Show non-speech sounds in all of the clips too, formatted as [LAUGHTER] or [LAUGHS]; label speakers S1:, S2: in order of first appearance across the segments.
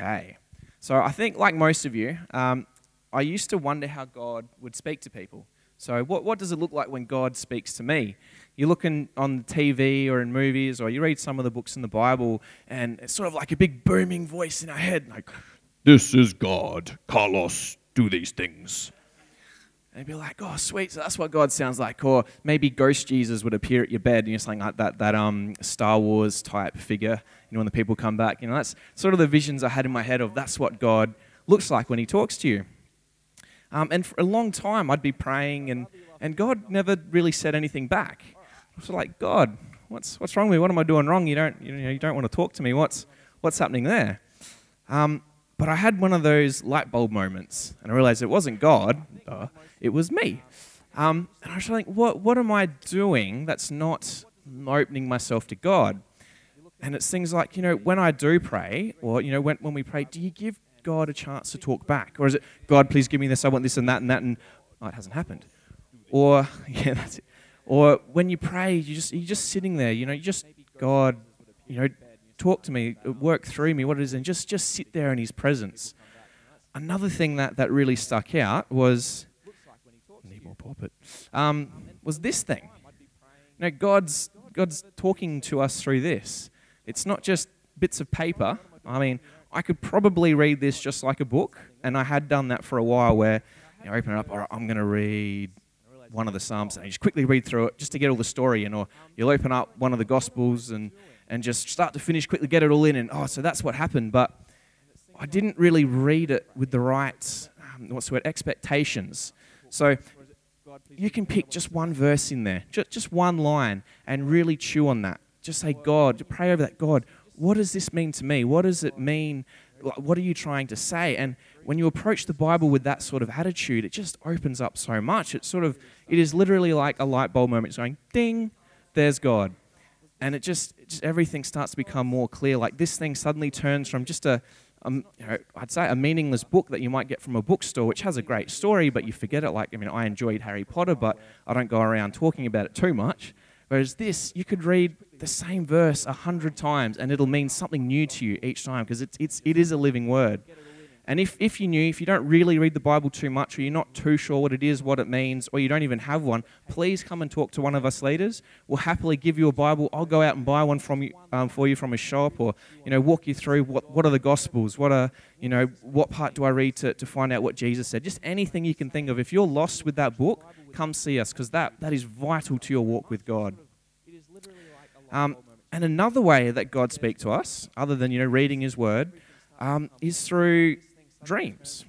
S1: Okay. So I think, like most of you, um, I used to wonder how God would speak to people. So, what, what does it look like when God speaks to me? You're looking on TV or in movies, or you read some of the books in the Bible, and it's sort of like a big booming voice in our head, like,
S2: This is God. Carlos, do these things.
S1: And be like, oh, sweet, so that's what God sounds like. Or maybe Ghost Jesus would appear at your bed, and you're saying like that, that um, Star Wars type figure, you know, when the people come back. You know, that's sort of the visions I had in my head of that's what God looks like when He talks to you. Um, and for a long time, I'd be praying, and, and God never really said anything back. I was like, God, what's, what's wrong with me? What am I doing wrong? You don't, you know, you don't want to talk to me. What's, what's happening there? Um, but I had one of those light bulb moments, and I realized it wasn't God, uh, it was me. Um, and I was like, what, what am I doing that's not opening myself to God? And it's things like, you know, when I do pray, or, you know, when, when we pray, do you give God a chance to talk back? Or is it, God, please give me this, I want this and that and that, and oh, it hasn't happened? Or, [LAUGHS] yeah, that's it. Or when you pray, you just, you're just sitting there, you know, you just, God, you know, talk to me, work through me, what it is, and just, just sit there in His presence. Another thing that, that really stuck out was, need more pulpit, um, was this thing. Know, God's, God's talking to us through this. It's not just bits of paper. I mean, I could probably read this just like a book, and I had done that for a while where you know, open it up, all right, I'm going to read one of the Psalms, and you just quickly read through it just to get all the story in, or you'll open up one of the Gospels and, and just start to finish, quickly get it all in, and oh, so that's what happened. But I didn't really read it with the right, um, what's the word, expectations. So you can pick just one verse in there, just, just one line, and really chew on that. Just say, God, pray over that. God, what does this mean to me? What does it mean? What are you trying to say? And when you approach the Bible with that sort of attitude, it just opens up so much. It's sort of, it is literally like a light bulb moment. It's going, ding, there's God. And it just, it just everything starts to become more clear. Like this thing suddenly turns from just a, um, you know, I'd say a meaningless book that you might get from a bookstore, which has a great story, but you forget it. Like, I mean, I enjoyed Harry Potter, but I don't go around talking about it too much. Whereas this, you could read the same verse a hundred times, and it'll mean something new to you each time because it's, it's, it is a living word. And if, if you knew, if you don't really read the Bible too much, or you're not too sure what it is, what it means, or you don't even have one, please come and talk to one of us leaders. We'll happily give you a Bible. I'll go out and buy one from you, um, for you from a shop, or you know, walk you through what, what are the Gospels, what are you know, what part do I read to, to find out what Jesus said. Just anything you can think of. If you're lost with that book, come see us because that, that is vital to your walk with God. Um, and another way that God speaks to us, other than you know reading His Word, um, is through dreams.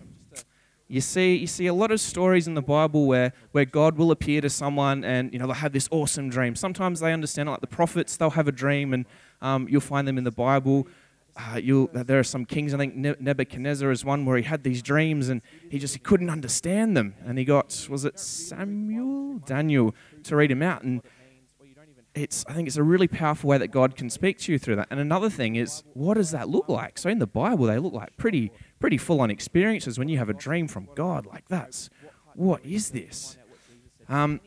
S1: You see, you see a lot of stories in the Bible where, where God will appear to someone and you know they'll have this awesome dream. Sometimes they understand it, like the prophets, they'll have a dream and um, you'll find them in the Bible. Uh, there are some kings, I think Nebuchadnezzar is one where he had these dreams and he just he couldn't understand them. And he got, was it Samuel? Daniel to read him out. And it's I think it's a really powerful way that God can speak to you through that. And another thing is, what does that look like? So in the Bible, they look like pretty pretty full on experiences when you have a dream from God like that's what is this? Um,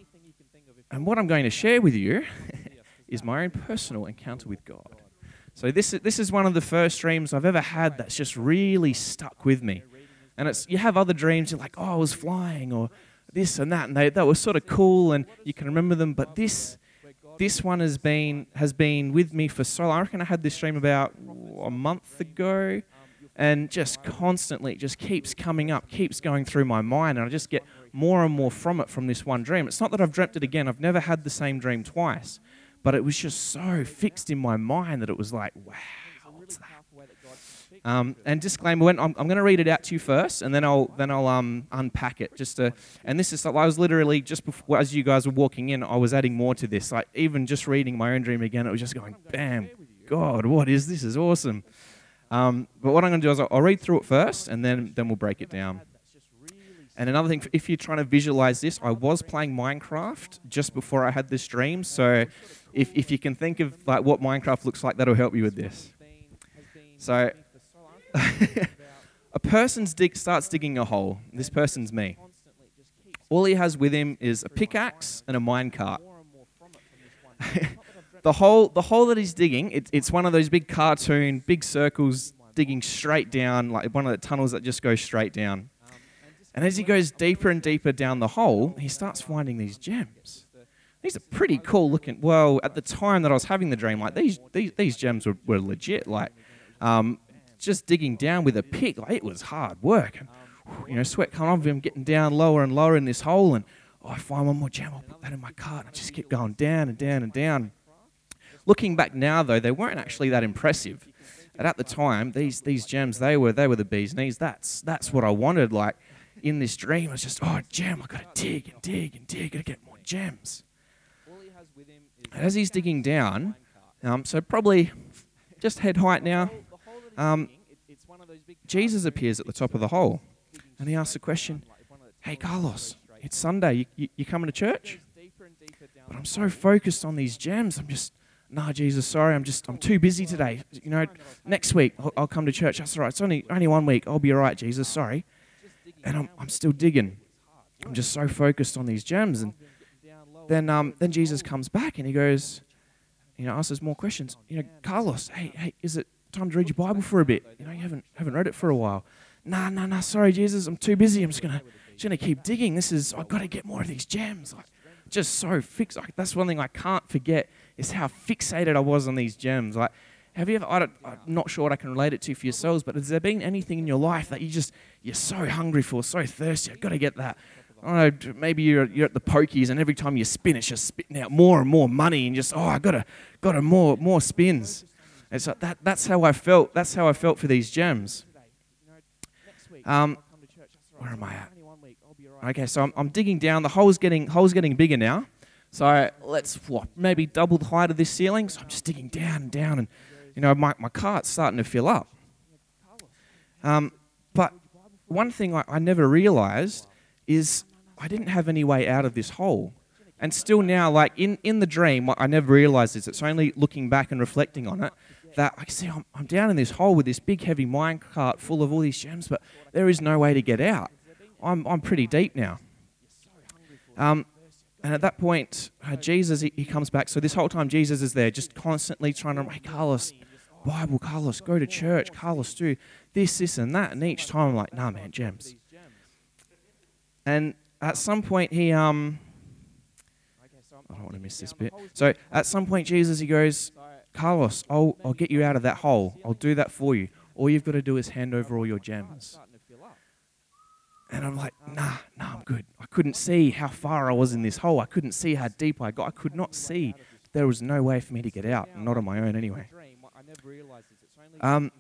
S1: and what I'm going to share with you [LAUGHS] is my own personal encounter with God. So this is, this is one of the first dreams I've ever had that's just really stuck with me. And it's you have other dreams you're like, oh, I was flying or this and that, and they that was sort of cool and you can remember them. But this this one has been has been with me for so long. I reckon I had this dream about a month ago, and just constantly just keeps coming up, keeps going through my mind, and I just get more and more from it from this one dream. It's not that I've dreamt it again. I've never had the same dream twice, but it was just so fixed in my mind that it was like, wow, what's that? Um, and disclaimer: when I'm, I'm going to read it out to you first, and then I'll then I'll um, unpack it. Just to, and this is I was literally just before, as you guys were walking in, I was adding more to this. Like even just reading my own dream again, it was just going, bam, God, what is this? Is awesome. Um, but what I'm going to do is I'll, read through it first, and then then we'll break it down. And another thing, if you're trying to visualize this, I was playing Minecraft just before I had this dream. So if, if you can think of like what Minecraft looks like, that'll help you with this. So [LAUGHS] a person dig, starts digging a hole. This person's me. All he has with him is a pickaxe and a minecart. [LAUGHS] the hole, the hole that he's digging, it, it's one of those big cartoon, big circles digging straight down, like one of the tunnels that just goes straight down. And as he goes deeper and deeper down the hole, he starts finding these gems. These are pretty cool looking. Well, at the time that I was having the dream, like these these, these gems were, were legit. Like, um, just digging down with a pick, like it was hard work. And, you know, sweat coming off him, getting down lower and lower in this hole, and oh, I find one more gem. I'll put that in my cart. And I just keep going down and down and down. Looking back now, though, they weren't actually that impressive. And at the time, these these gems they were they were the bee's knees. That's that's what I wanted. Like in this dream, I was just oh gem, I've gotta dig and dig and dig, gotta get more gems. And as he's digging down, um, so probably just head height now. Um, Jesus appears at the top of the hole, and he asks the question, "Hey Carlos, it's Sunday. You, you, you coming to church?" But I'm so focused on these gems. I'm just nah, Jesus, sorry, I'm just, I'm too busy today. You know, next week I'll, I'll come to church. That's all right. It's only, only one week. I'll be all right, Jesus, sorry. And I'm, I'm still digging. I'm just so focused on these gems. And then, um, then Jesus comes back and he goes, you know, asks us more questions. You know, Carlos, hey, hey, is it time to read your Bible for a bit? You know, you haven't, haven't read it for a while. Nah, nah, nah, sorry, Jesus, I'm too busy. I'm just gonna, just gonna keep digging. This is, I've got to get more of these gems. Like, just so fixed. Like, that's one thing I can't forget is how fixated I was on these gems. Like, have you ever? I am not sure what I can relate it to for yourselves, but has there been anything in your life that you just you're so hungry for, so thirsty? I've got to get that. I don't know, maybe you're, you're at the pokies, and every time you spin, it's just spitting out more and more money, and just oh, I gotta gotta more more spins. And so that that's how I felt. That's how I felt for these gems. Um, where am I at? Okay, so I'm, I'm digging down. The hole's getting hole's getting bigger now. So let's what, maybe double the height of this ceiling. So I'm just digging down and down, and you know my, my cart's starting to fill up. Um, but one thing I, I never realized is I didn't have any way out of this hole. And still now, like in, in the dream, what I never realized this. It's only looking back and reflecting on it that I see I'm, I'm down in this hole with this big heavy mine cart full of all these gems, but there is no way to get out. I'm, I'm pretty deep now. Um, and at that point, uh, Jesus, he, he, comes back. So this whole time, Jesus is there, just constantly trying to, hey, Carlos, Bible, Carlos, go to church, Carlos, do this, this, and that. And each time I'm like, nah, man, gems. And at some point, he, um, I don't want to miss this bit. So at some point, Jesus, he goes, Carlos, I'll, I'll get you out of that hole. I'll do that for you. All you've got to do is hand over all your gems. And I'm like, nah, nah, I'm good. I couldn't see how far I was in this hole. I couldn't see how deep I got. I could not see. There was no way for me to get out, not on my own anyway. Um,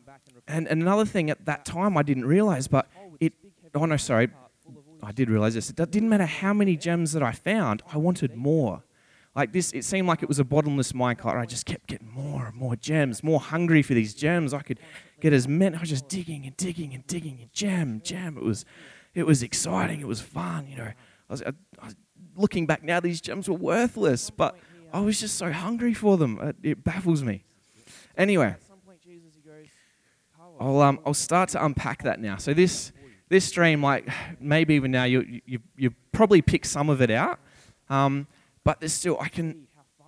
S1: and, and another thing at that time I didn't realize, but it, oh no, sorry, I did realize this. It didn't matter how many gems that I found, I wanted more. Like this, it seemed like it was a bottomless minecart. I just kept getting more and more gems, more hungry for these gems. I could get as many. I was just digging and digging and digging and gem, gem. It was, it was exciting. It was fun. You know, I was, I, I was looking back now, these gems were worthless, but I was just so hungry for them. It, it baffles me. Anyway, I'll um, I'll start to unpack that now. So this this stream, like maybe even now, you you you probably pick some of it out, um, but there's still I can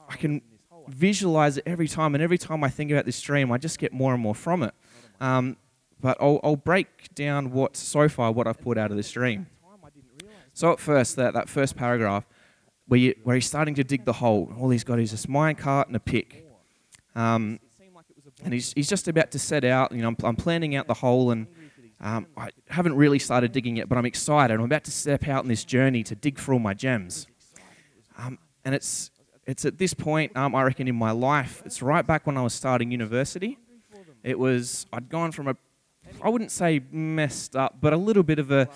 S1: I can visualize it every time, and every time I think about this stream, I just get more and more from it. Um, but I'll, I'll break down what so far what I've pulled out of this dream. So at first, that, that first paragraph, where, you, where he's starting to dig the hole, all he's got is this mine cart and a pick. Um, and he's, he's just about to set out, you know, I'm, I'm planning out the hole and um, I haven't really started digging yet, but I'm excited. I'm about to step out on this journey to dig for all my gems. Um, and it's, it's at this point, um, I reckon, in my life, it's right back when I was starting university. It was, I'd gone from a I wouldn't say messed up, but a little bit of a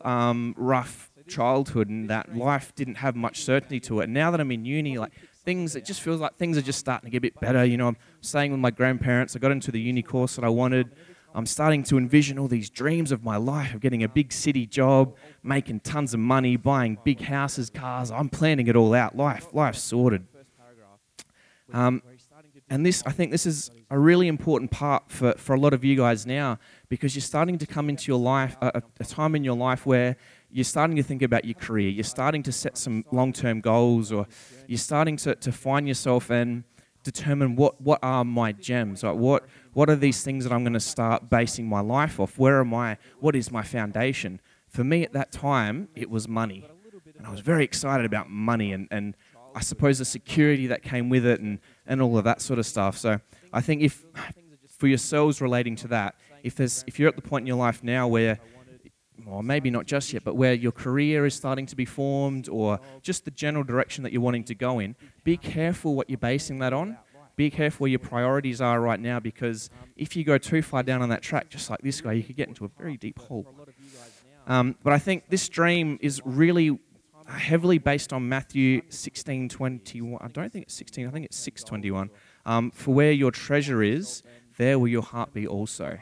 S1: um, rough childhood, and that life didn't have much certainty to it. Now that I'm in uni, like things, it just feels like things are just starting to get a bit better. You know, I'm staying with my grandparents. I got into the uni course that I wanted. I'm starting to envision all these dreams of my life of getting a big city job, making tons of money, buying big houses, cars. I'm planning it all out. Life, life's sorted. Um, and this, I think, this is a really important part for, for a lot of you guys now because you're starting to come into your life, a, a time in your life where you're starting to think about your career. You're starting to set some long term goals, or you're starting to, to find yourself and determine what, what are my gems? Like what, What are these things that I'm going to start basing my life off? Where am I? What is my foundation? For me at that time, it was money. And I was very excited about money and, and I suppose the security that came with it and, and all of that sort of stuff. So I think if, for yourselves relating to that, if, there's, if you're at the point in your life now where or maybe not just yet, but where your career is starting to be formed or just the general direction that you're wanting to go in, be careful what you're basing that on. Be careful where your priorities are right now because if you go too far down on that track, just like this guy, you could get into a very deep hole. Um, but I think this dream is really heavily based on Matthew 16 21. I don't think it's 16, I think it's 6 21. Um, For where your treasure is, there will your heart be also.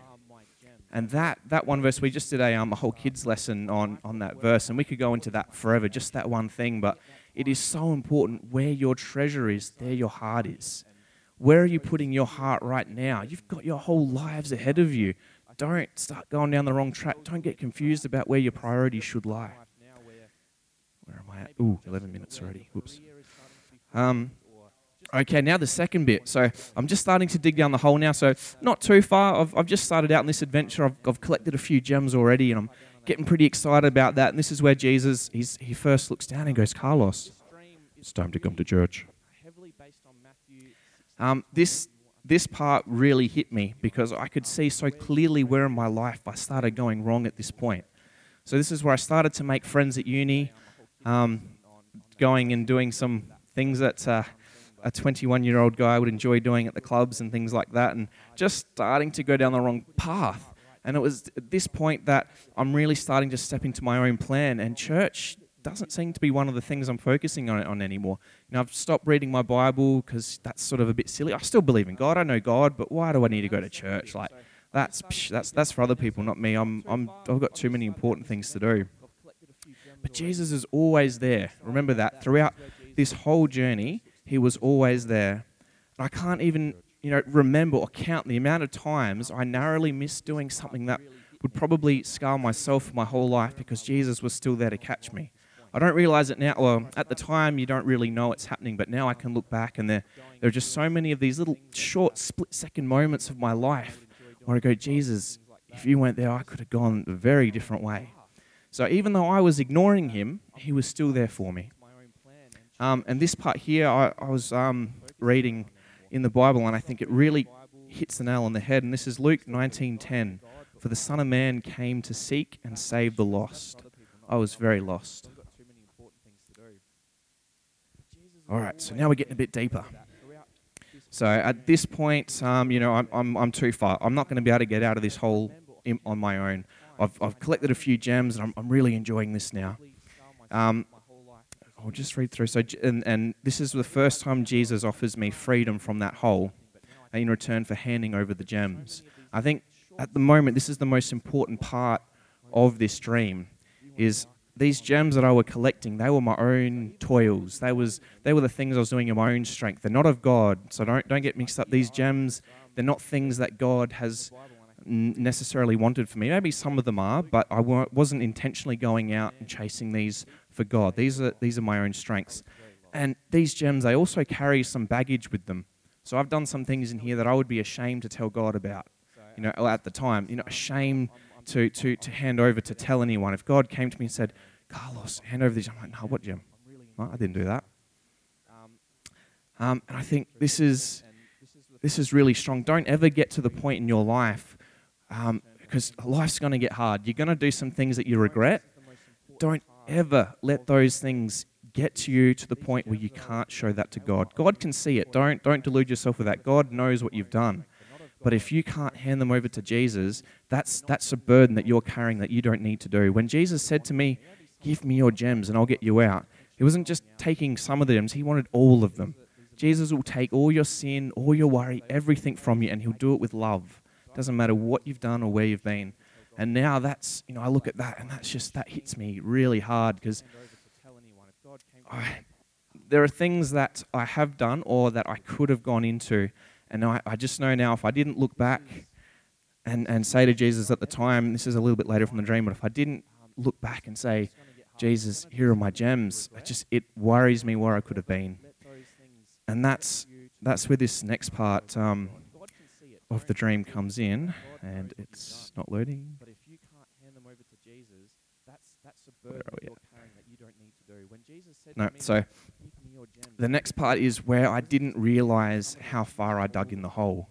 S1: And that, that one verse, we just did a, um, a whole kids lesson on, on that verse, and we could go into that forever, just that one thing. But it is so important where your treasure is, there your heart is. Where are you putting your heart right now? You've got your whole lives ahead of you. Don't start going down the wrong track. Don't get confused about where your priorities should lie. Where am I at? Ooh, 11 minutes already. Whoops. Um, Okay, now the second bit. So I'm just starting to dig down the hole now. So not too far. I've, I've just started out in this adventure. I've, I've collected a few gems already, and I'm getting pretty excited about that. And this is where Jesus he's, he first looks down and goes, Carlos, it's time to come to church. Um, this this part really hit me because I could see so clearly where in my life I started going wrong at this point. So this is where I started to make friends at uni, um, going and doing some things that. Uh, a 21 year old guy would enjoy doing at the clubs and things like that, and just starting to go down the wrong path. And it was at this point that I'm really starting to step into my own plan, and church doesn't seem to be one of the things I'm focusing on, on anymore. You know, I've stopped reading my Bible because that's sort of a bit silly. I still believe in God, I know God, but why do I need to go to church? Like, that's that's that's for other people, not me. I'm I'm I've got too many important things to do. But Jesus is always there. Remember that throughout this whole journey, he was always there. And I can't even, you know, remember or count the amount of times I narrowly missed doing something that would probably scar myself for my whole life because Jesus was still there to catch me. I don't realize it now. Well, at the time, you don't really know it's happening, but now I can look back and there, there are just so many of these little short split second moments of my life where I go, Jesus, if you weren't there, I could have gone a very different way. So even though I was ignoring him, he was still there for me. Um, and this part here, I, I was um, reading in the Bible, and I think it really hits the nail on the head. And this is Luke 19:10. For the Son of Man came to seek and save the lost. I was very lost. All right, so now we're getting a bit deeper. So at this point, um, you know, I'm, I'm, I'm too far. I'm not going to be able to get out of this hole in, on my own. I've, I've collected a few gems, and I'm, I'm really enjoying this now. Um, I'll just read through. So, and, and this is the first time Jesus offers me freedom from that hole in return for handing over the gems. I think at the moment, this is the most important part of this dream is these gems that I were collecting, they were my own toils. They was they were the things I was doing in my own strength. They're not of God. So don't don't get mixed up. These gems, they're not things that God has necessarily wanted for me. Maybe some of them are, but I wasn't intentionally going out and chasing these for God. These are, these are my own strengths. And these gems, they also carry some baggage with them. So I've done some things in here that I would be ashamed to tell God about, you know, at the time. You know, ashamed to, to, to hand over to tell anyone. If God came to me and said, Carlos, hand over these, I'm like, no, what gem? No, I didn't do that. Um, and I think this is, this is really strong. Don't ever get to the point in your life, um, because life's going to get hard. You're going to do some things that you regret. Don't ever let those things get to you to the point where you can't show that to God. God can see it. Don't, don't delude yourself with that. God knows what you've done. But if you can't hand them over to Jesus, that's, that's a burden that you're carrying that you don't need to do. When Jesus said to me, Give me your gems and I'll get you out, he wasn't just taking some of the gems, he wanted all of them. Jesus will take all your sin, all your worry, everything from you, and he'll do it with love. Doesn't matter what you've done or where you've been. And now that's, you know, I look at that and that's just, that hits me really hard because there are things that I have done or that I could have gone into. And I, I just know now if I didn't look back and, and say to Jesus at the time, this is a little bit later from the dream, but if I didn't look back and say, Jesus, here are my gems, it just, it worries me where I could have been. And that's, that's where this next part, um, of the dream comes in, and it's not loading.
S3: But if you can't hand them over to Jesus, that's that's a burden you're carrying that you don't need to do. When Jesus said
S1: No,
S3: to me,
S1: so
S3: me your gems,"
S1: the next part is where I didn't realize how far I dug in the hole.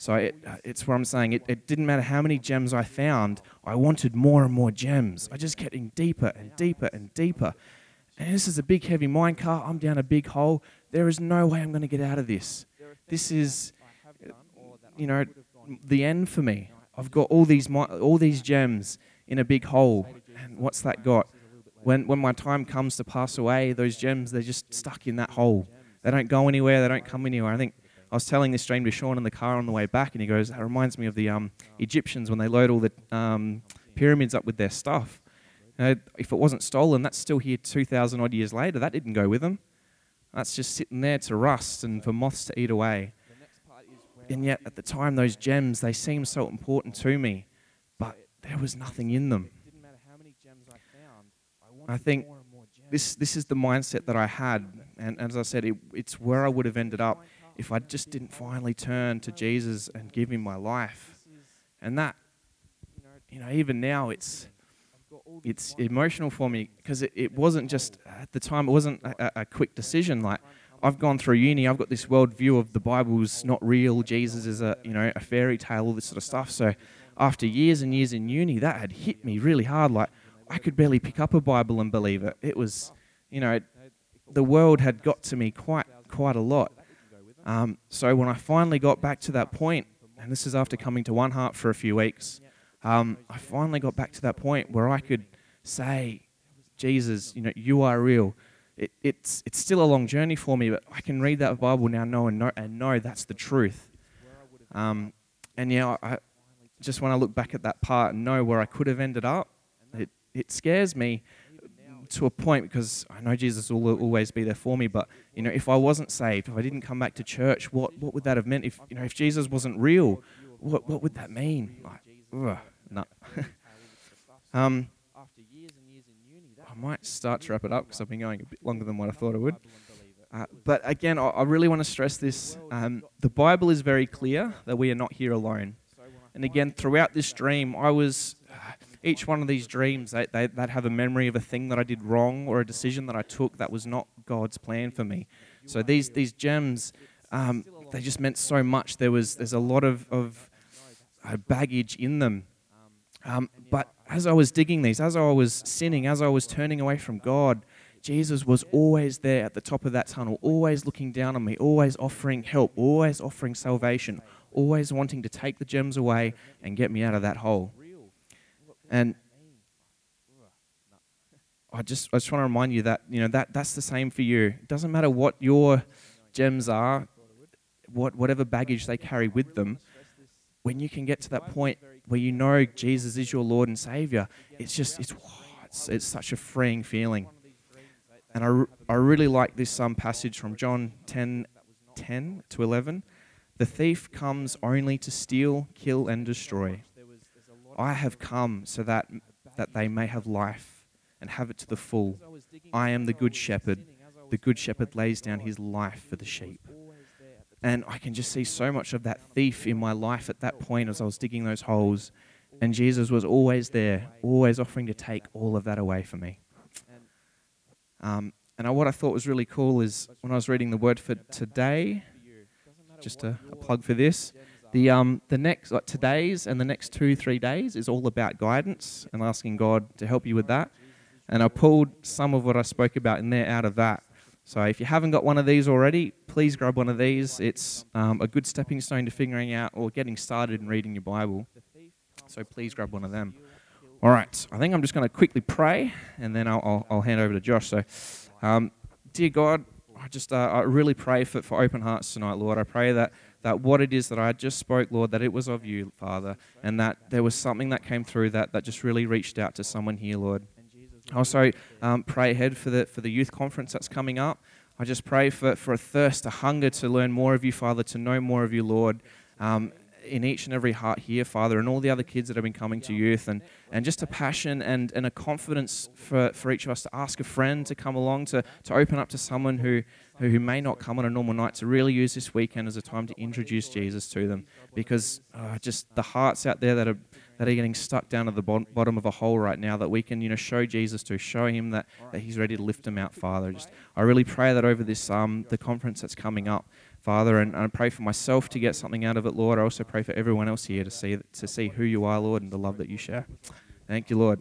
S1: So it, it's what I'm saying. It, it didn't matter how many gems I found, I wanted more and more gems. I just getting deeper and deeper and deeper. And this is a big, heavy mine car. I'm down a big hole. There is no way I'm going to get out of this. This is,
S3: that I have done or that
S1: you know, the end for me. I've got all these, all these gems in a big hole. And what's that got? When, when my time comes to pass away, those gems, they're just stuck in that hole. They don't go anywhere. They don't come anywhere. I think I was telling this dream to Sean in the car on the way back, and he goes, "That reminds me of the um, Egyptians when they load all the um, pyramids up with their stuff. If it wasn't stolen, that's still here 2,000 odd years later. That didn't go with them. That's just sitting there to rust and for moths to eat away.
S3: The next part is where
S1: And yet, at the time, those gems they seemed so important to me, but there was nothing in them.
S3: it didn't matter how many gems I found. I wanted
S1: I think
S3: more and more gems.
S1: This this is the mindset that I had, and as I said, it, it's where I would have ended up if I just didn't finally turn to Jesus and give Him my life. And that,
S3: you know,
S1: even now, it's
S3: I've got all these
S1: it's emotional for me because it, it wasn't just at the time. It wasn't a- a quick decision. Like I've gone through uni, I've got this worldview of the Bible's not real. Jesus is a you know a fairy tale, all this sort of stuff. So after years and years in uni, that had hit me really hard. Like I could barely pick up a Bible and believe it. It was, you know, the world had got to me quite quite a lot. Um, so when I finally got back to that point, and this is after coming to One Heart for a few weeks, um, I finally got back to that point where I could say, Jesus, you know, you are real. It, it's it's still a long journey for me, but I can read that Bible now, know and know and know that's the truth. Um, and yeah, I, just when I look back at that part and know where I could have ended up, it it scares me to a point because I know Jesus will always be there for me. But you know, if I wasn't saved, if I didn't come back to church, what what would that have meant? If you know, if Jesus wasn't real, what what would that mean? Like, ugh, no. [LAUGHS] um,
S3: After years and years in uni, that
S1: I might start to wrap it up because I've been going a bit longer than what I thought I would. Uh, but again, I, I really want to stress this. Um, the Bible is very clear that we are not here alone.
S3: I
S1: And again, throughout this dream, I was. Uh, each one of these dreams, they, they, they'd have a memory of a thing that I did wrong or a decision that I took that was not God's plan for me. So these, these gems, um, they just meant so much. There was there's a lot of, of uh, baggage in them. Um, but as I was digging these, as I was sinning, as I was turning away from God, Jesus was always there at the top of that tunnel, always looking down on me, always offering help, always offering salvation, always wanting to take the gems away and get me out of that hole. And I just I just want to remind you that you know that that's the same for you. It doesn't matter what your gems are, what whatever baggage they carry with them. When you can get to that point where you know Jesus is your Lord and Savior, it's just it's it's, it's such a freeing feeling. And I, I really like this um, passage from John 10, 10 to 11. The thief comes only to steal, kill, and destroy. I have come so that, that they may have life and have it to the full. I am the good shepherd. The good shepherd lays down his life for the sheep. And I can just see so much of that thief in my life at that point as I was digging those holes. And Jesus was always there, always offering to take all of that away from me. Um, and I, what I thought was really cool is when I was reading the word for today, just a, a plug for this, the, um, the next, like today's and the next two, three days is all about guidance and asking God to help you with that. And I pulled some of what I spoke about in there out of that. So if you haven't got one of these already, please grab one of these. It's um, a good stepping stone to figuring out or getting started in reading your Bible. So please grab one of them. All right, I think I'm just going to quickly pray, and then I'll, I'll, I'll hand over to Josh. So, um, dear God, I just uh, I really pray for, for open hearts tonight, Lord. I pray that, that what it is that I just spoke, Lord, that it was of you, Father, and that there was something that came through that, that just really reached out to someone here, Lord. Also um, pray ahead for the, for the youth conference that's coming up. I just pray for, for a thirst, a hunger to learn more of you, Father, to know more of you, Lord. Um, in each and every heart here, Father, and all the other kids that have been coming to youth, and, and just a passion and, and a confidence for, for each of us to ask a friend to come along, to, to open up to someone who, who, who may not come on a normal night, to really use this weekend as a time to introduce Jesus to them. Because uh, just the hearts out there that are that are getting stuck down at the bottom, of a hole right now that we can you know show Jesus to show him that, that he's ready to lift them out father. Just I really pray that over this um the conference that's coming up father and I pray for myself to get something out of it Lord. I also pray for everyone else here to see to see who you are Lord and the love that you share. Thank you Lord